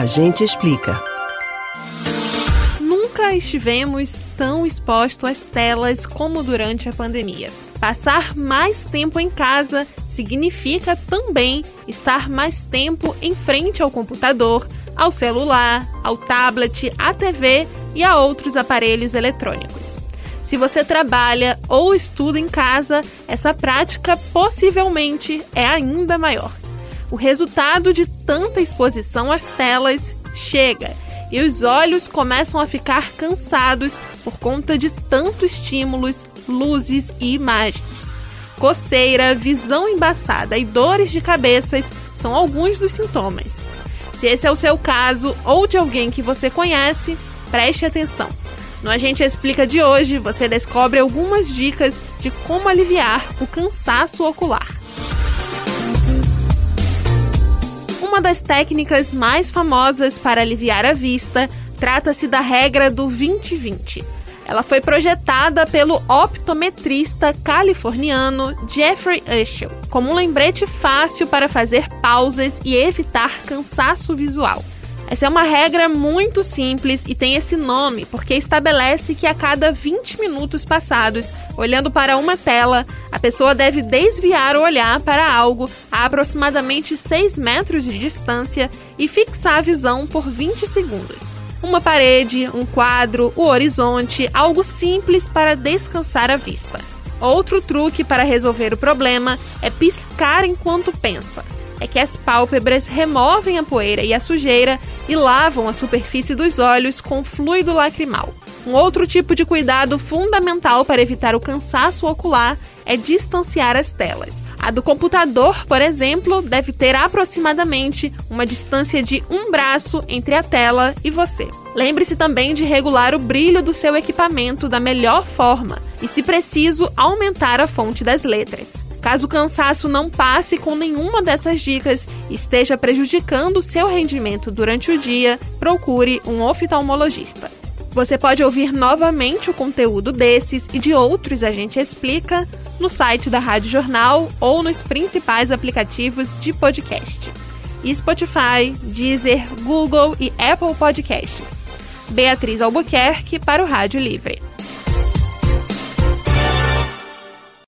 A gente explica. Nunca estivemos tão expostos às telas como durante a pandemia. Passar mais tempo em casa significa também estar mais tempo em frente ao computador, ao celular, ao tablet, à TV e a outros aparelhos eletrônicos. Se você trabalha ou estuda em casa, essa prática possivelmente é ainda maior. O resultado de tanta exposição às telas chega e os olhos começam a ficar cansados por conta de tanto estímulos, luzes e imagens. Coceira, visão embaçada e dores de cabeças são alguns dos sintomas. Se esse é o seu caso ou de alguém que você conhece, preste atenção. No Agente Explica de hoje, você descobre algumas dicas de como aliviar o cansaço ocular. Uma das técnicas mais famosas para aliviar a vista trata-se da regra do 2020. Ela foi projetada pelo optometrista californiano Jeffrey Ushel como um lembrete fácil para fazer pausas e evitar cansaço visual. Essa é uma regra muito simples e tem esse nome porque estabelece que a cada 20 minutos passados, olhando para uma tela, a pessoa deve desviar o olhar para algo a aproximadamente 6 metros de distância e fixar a visão por 20 segundos. Uma parede, um quadro, o horizonte, algo simples para descansar a vista. Outro truque para resolver o problema é piscar enquanto pensa é que as pálpebras removem a poeira e a sujeira e lavam a superfície dos olhos com fluido lacrimal. Um outro tipo de cuidado fundamental para evitar o cansaço ocular é distanciar as telas. A do computador, por exemplo, deve ter aproximadamente uma distância de um braço entre a tela e você. Lembre-se também de regular o brilho do seu equipamento da melhor forma e, se preciso, aumentar a fonte das letras. Caso o cansaço não passe com nenhuma dessas dicas e esteja prejudicando seu rendimento durante o dia, procure um oftalmologista. Você pode ouvir novamente o conteúdo desses e de outros a gente explica no site da Rádio Jornal ou nos principais aplicativos de podcast. Spotify, Deezer, Google e Apple Podcasts. Beatriz Albuquerque para o Rádio Livre.